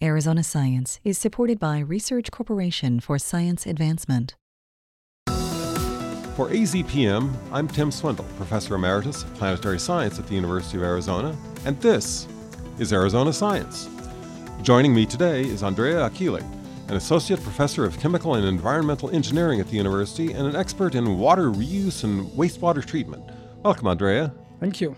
Arizona Science is supported by Research Corporation for Science Advancement. For AZPM, I'm Tim Swindle, Professor Emeritus of Planetary Science at the University of Arizona, and this is Arizona Science. Joining me today is Andrea Achilli, an Associate Professor of Chemical and Environmental Engineering at the university and an expert in water reuse and wastewater treatment. Welcome, Andrea. Thank you.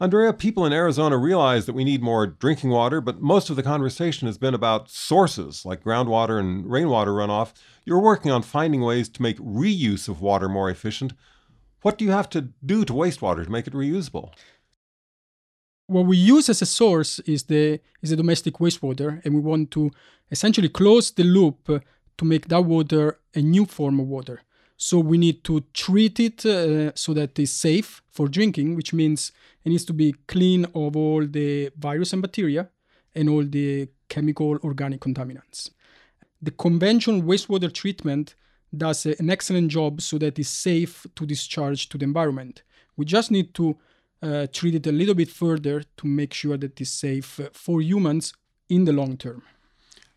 Andrea, people in Arizona realize that we need more drinking water, but most of the conversation has been about sources like groundwater and rainwater runoff. You're working on finding ways to make reuse of water more efficient. What do you have to do to wastewater to make it reusable? What we use as a source is the is the domestic wastewater, and we want to essentially close the loop to make that water a new form of water. So we need to treat it uh, so that it's safe for drinking, which means it needs to be clean of all the virus and bacteria and all the chemical organic contaminants. The conventional wastewater treatment does an excellent job so that it's safe to discharge to the environment. We just need to uh, treat it a little bit further to make sure that it's safe for humans in the long term.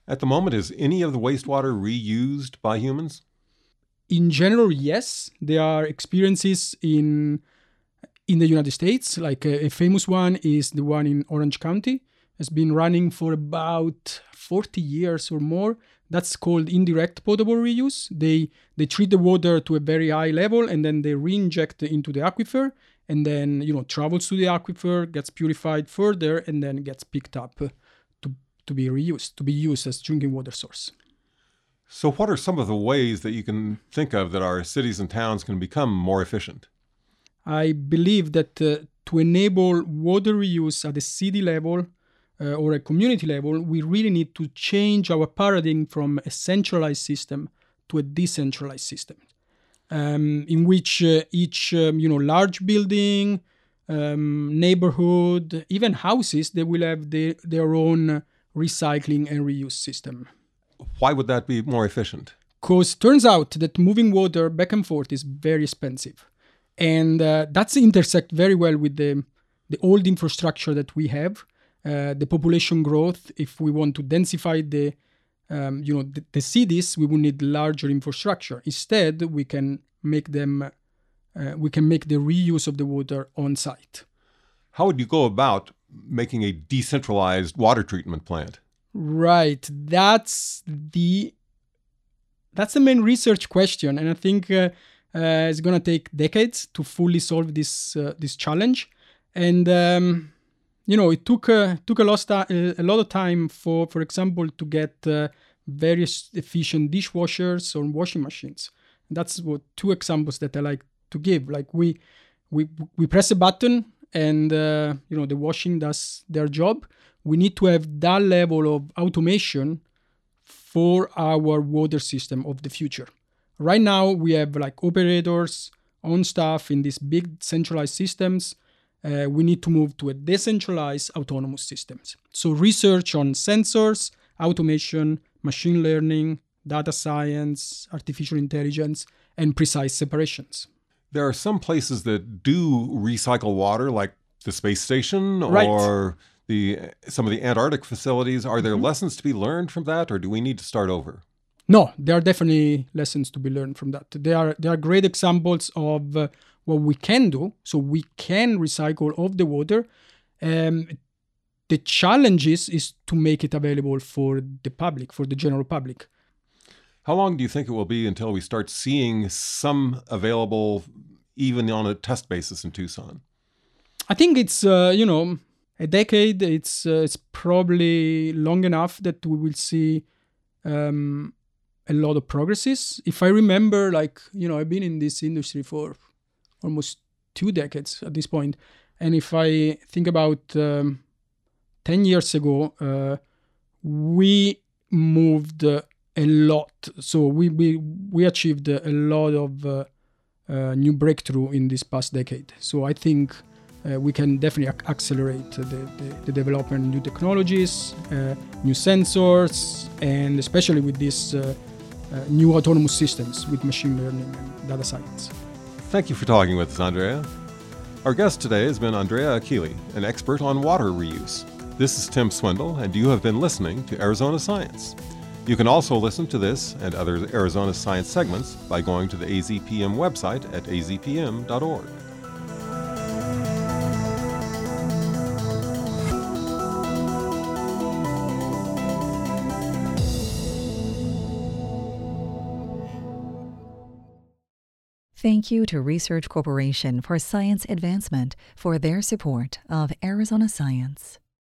At the moment, is any of the wastewater reused by humans? In general, yes, there are experiences in in the United States. Like a, a, famous one is the one in Orange County. It's been running for about 40 years or more. That's called indirect potable reuse. They they treat the water to a very high level and then they re-inject into the aquifer and then you know travels to the aquifer, gets purified further, and then gets picked up to to be reused, to be used as drinking water source. So, what are some of the ways that you can think of that our cities and towns can become more efficient? I believe that uh, to enable water reuse at a city level uh, or a community level, we really need to change our paradigm from a centralized system to a decentralized system, um, in which uh, each um, you know large building, um, neighborhood, even houses, they will have the, their own recycling and reuse system. Why would that be more efficient? Because turns out that moving water back and forth is very expensive, and uh, that's intersect very well with the the old infrastructure that we have, uh, the population growth. If we want to densify the um, you know the, the, cities, we will need larger infrastructure. Instead, we can make them uh, we can make the reuse of the water on site. How would you go about making a decentralized water treatment plant? Right. That's the that's the main research question, and I think uh, uh, it's gonna take decades to fully solve this uh, this challenge. And um, you know, it took uh, took a lot of a lot of time for, for example, to get uh, very efficient dishwashers or washing machines. That's what two examples that I like to give. Like we we we press a button and uh, you know the washing does their job we need to have that level of automation for our water system of the future. Right now, we have like operators on staff in these big centralized systems. Uh, we need to move to a decentralized autonomous systems. So research on sensors, automation, machine learning, data science, artificial intelligence, and precise separations. There are some places that do recycle water, like the space station right. or the some of the Antarctic facilities. Are there mm-hmm. lessons to be learned from that, or do we need to start over? No, there are definitely lessons to be learned from that. There are there are great examples of uh, what we can do. So we can recycle of the water. Um, the challenge is, is to make it available for the public, for the general public. How long do you think it will be until we start seeing some available, even on a test basis in Tucson? I think it's uh, you know a decade it's uh, it's probably long enough that we will see um, a lot of progresses. If i remember like you know i've been in this industry for almost two decades at this point and if i think about um, 10 years ago uh, we moved uh, a lot. So we we, we achieved a lot of uh, uh, new breakthrough in this past decade. So i think uh, we can definitely ac- accelerate the, the, the, development of new technologies, uh, new sensors, and especially with these uh, uh, new autonomous systems with machine learning and data science. Thank you for talking with us, Andrea. Our guest today has been Andrea Achilli, an expert on water reuse. This is Tim Swindle, and you have been listening to Arizona Science. You can also listen to this and other Arizona Science segments by going to the AZPM website at azpm.org. Thank you to Research Corporation for Science Advancement for their support of Arizona Science.